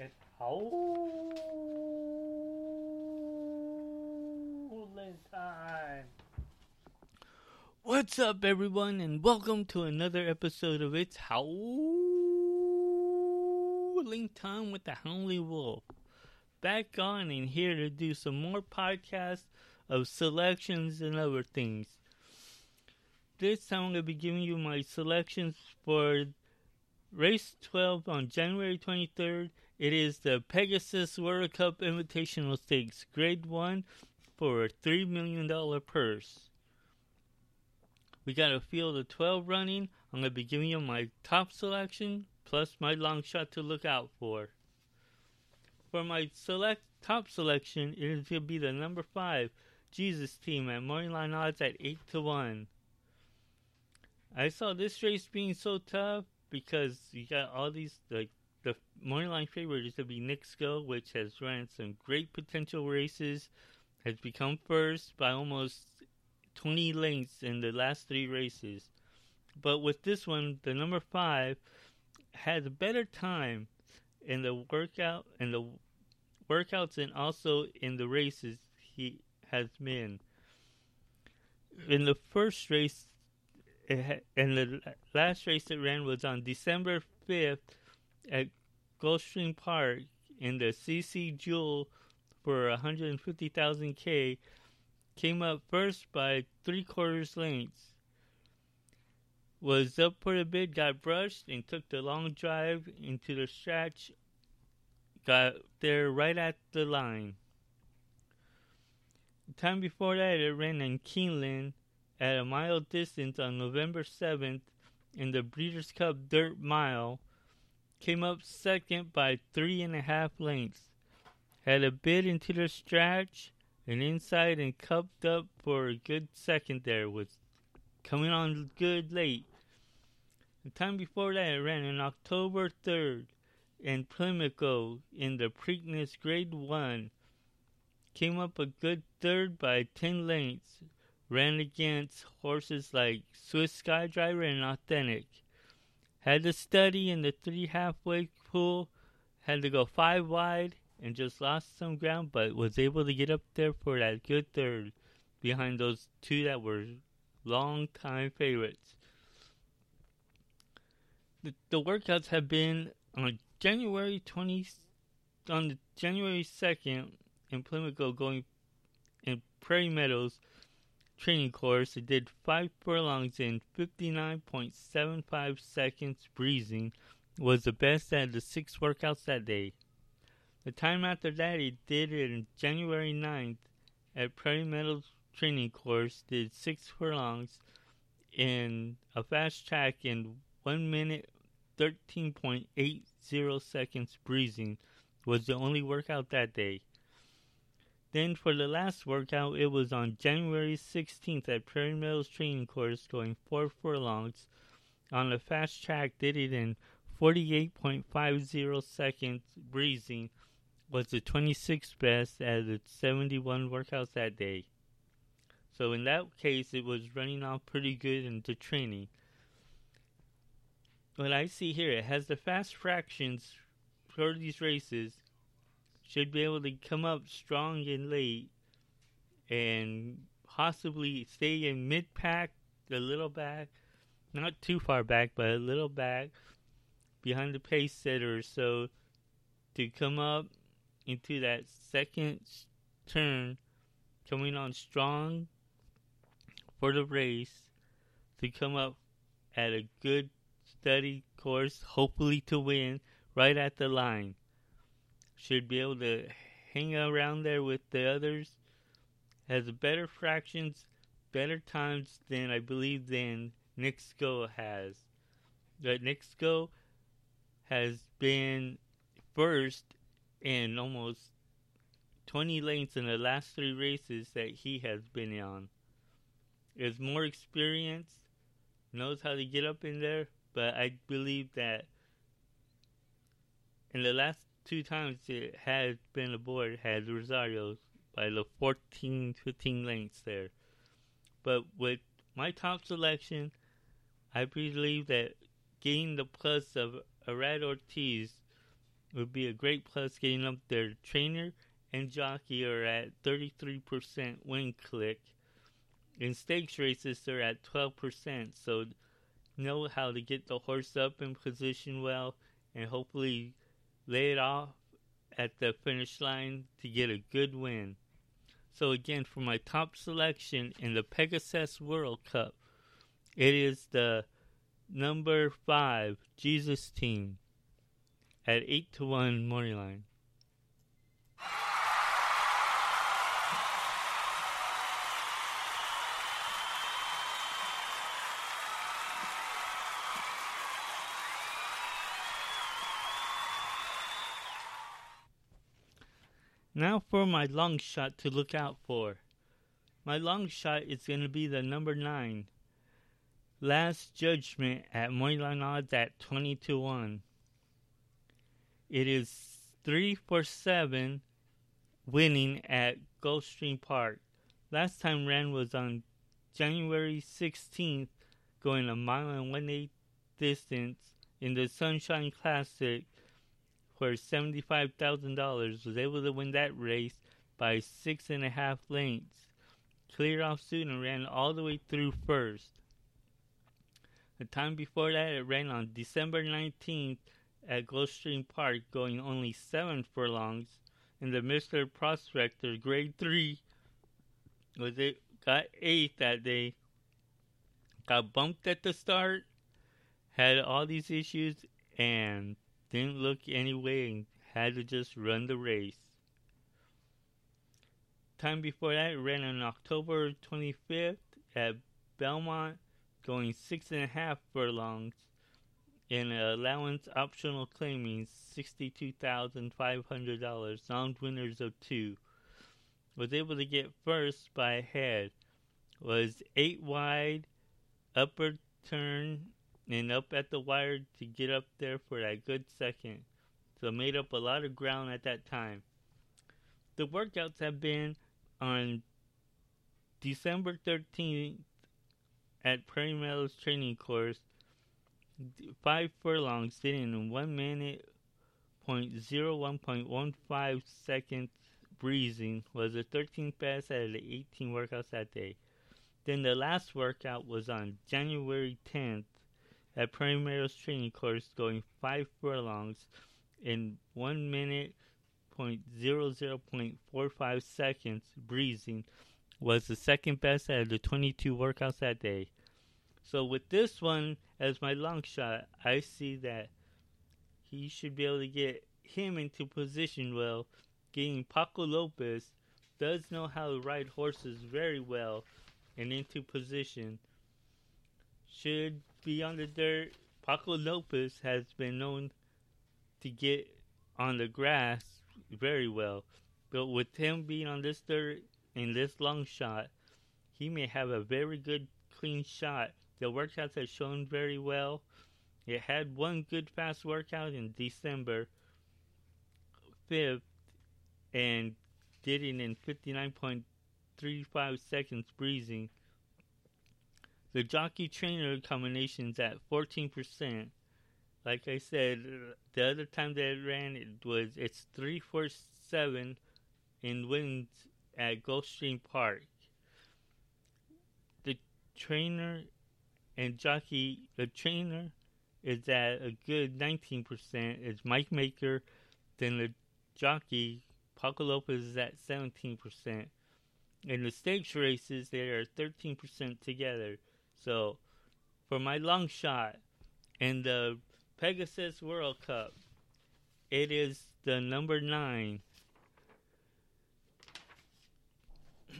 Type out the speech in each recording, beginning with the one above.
It's howling time. What's up, everyone, and welcome to another episode of It's Howling Time with the Howling Wolf. Back on and here to do some more podcasts of selections and other things. This time I'm going to be giving you my selections for race 12 on January 23rd it is the Pegasus World Cup Invitational Stakes, Grade 1, for a $3 million purse. We got a field of 12 running. I'm going to be giving you my top selection, plus my long shot to look out for. For my select top selection, it is going to be the number 5 Jesus' Team at morning line odds at 8 to 1. I saw this race being so tough because you got all these like the moneyline favorite is to be Knicks Go, which has ran some great potential races, has become first by almost 20 lengths in the last three races. But with this one, the number five has a better time in the workout and the workouts and also in the races he has been. In the first race, and the last race it ran was on December 5th at Gulfstream Park in the CC Jewel for 150,000 K came up first by three quarters lengths. Was up for a bit, got brushed, and took the long drive into the stretch. Got there right at the line. The time before that, it ran in Keeneland at a mile distance on November 7th in the Breeders' Cup Dirt Mile came up second by three and a half lengths. Had a bit into the stretch and inside and cupped up for a good second there. Was coming on good late. The time before that, it ran on October 3rd in Pimlico in the Preakness Grade 1. Came up a good third by 10 lengths. Ran against horses like Swiss Skydiver and Authentic. Had to study in the three halfway pool. Had to go five wide and just lost some ground, but was able to get up there for that good third behind those two that were long time favorites. The, the workouts have been on January 20 on January 2nd in Plymouth going in Prairie Meadows training course. It did five furlongs in 59.75 seconds breezing, was the best at the six workouts that day. The time after that, he did it on January 9th at Prairie Meadows training course, did six furlongs in a fast track in 1 minute 13.80 seconds breezing, was the only workout that day. Then for the last workout, it was on January 16th at Prairie Meadows Training Course, going four furlongs. On the fast track, did it in 48.50 seconds, breezing, was the 26th best at the 71 workouts that day. So in that case, it was running off pretty good into training. What I see here, it has the fast fractions for these races should be able to come up strong and late and possibly stay in mid pack, a little back, not too far back, but a little back behind the pace setter. So to come up into that second turn, coming on strong for the race, to come up at a good, steady course, hopefully to win right at the line should be able to hang around there with the others. Has better fractions, better times than I believe than Go has. But Go has been first in almost 20 lanes in the last three races that he has been on. Is more experienced, knows how to get up in there, but I believe that in the last two times it has been aboard had Rosario by the 14, 15 lengths there. But with my top selection, I believe that getting the plus of Irad Ortiz would be a great plus getting up their trainer and jockey are at 33% win click. In stakes races, they're at 12%, so know how to get the horse up in position well and hopefully lay it off at the finish line to get a good win. So, again, for my top selection in the Pegasus World Cup, it is the number five Jesus' Team at 8 to 1 money line. Now for my long shot to look out for. My long shot is going to be the number 9. Last Judgment at morning line odds at 20 to 1. It is 3 for 7 winning at Gulfstream Park. Last time ran was on January 16th, going a mile and one eighth distance in the Sunshine Classic for $75,000 was able to win that race by six and a half lengths. Cleared off soon and ran all the way through first. The time before that, it ran on December 19th at Gulfstream Park, going only seven furlongs. And the Mr. Prospector Grade 3 was it got eighth that day. Got bumped at the start, had all these issues, and didn't look anyway and had to just run the race. Time before that, ran on October 25th at Belmont, going six and a half furlongs, and allowance optional claiming $62,500, non winners of two. Was able to get first by a head. Was eight wide, upper turn and up at the wire to get up there for that good second. So made up a lot of ground at that time. The workouts have been on December 13th at Prairie Meadows training course. Five furlongs did in one minute point zero one point one five seconds breezing was the 13th best out of the 18 workouts that day. Then the last workout was on January 10th at Prairie Meadows training course going five furlongs in one minute point zero zero point four five seconds breezing was the second best out of the 22 workouts that day. So with this one as my long shot, I see that he should be able to get him into position well. Getting Paco Lopez does know how to ride horses very well and into position. Should be on the dirt. Paco Lopez has been known to get on the grass very well, but with him being on this dirt in this long shot, he may have a very good clean shot. The workouts have shown very well. It had one good fast workout in December 5th and did it in 59.35 seconds breezing the jockey trainer combination's at 14%. Like I said, the other time that it ran, it was it's 347 in wins at Gulfstream Park. The trainer and jockey, the trainer is at a good 19%. It's Mike Maker. Then the jockey, Paco Lopez, is at 17%. In the stakes races, they are 13% together. So, for my long shot in the Pegasus World Cup, it is the number nine.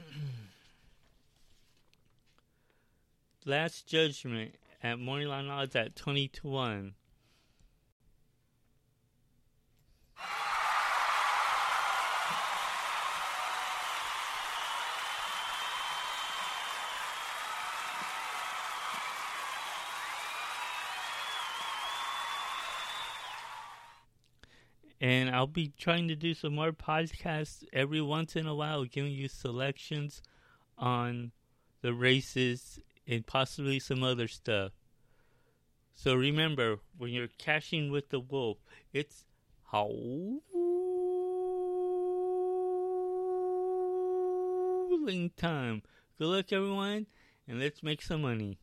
Last Judgment at Morningline odds at 20 to 1. And I'll be trying to do some more podcasts every once in a while, giving you selections on the races and possibly some other stuff. So remember, when you're cashing with the wolf, it's howling time. Good luck, everyone, and let's make some money.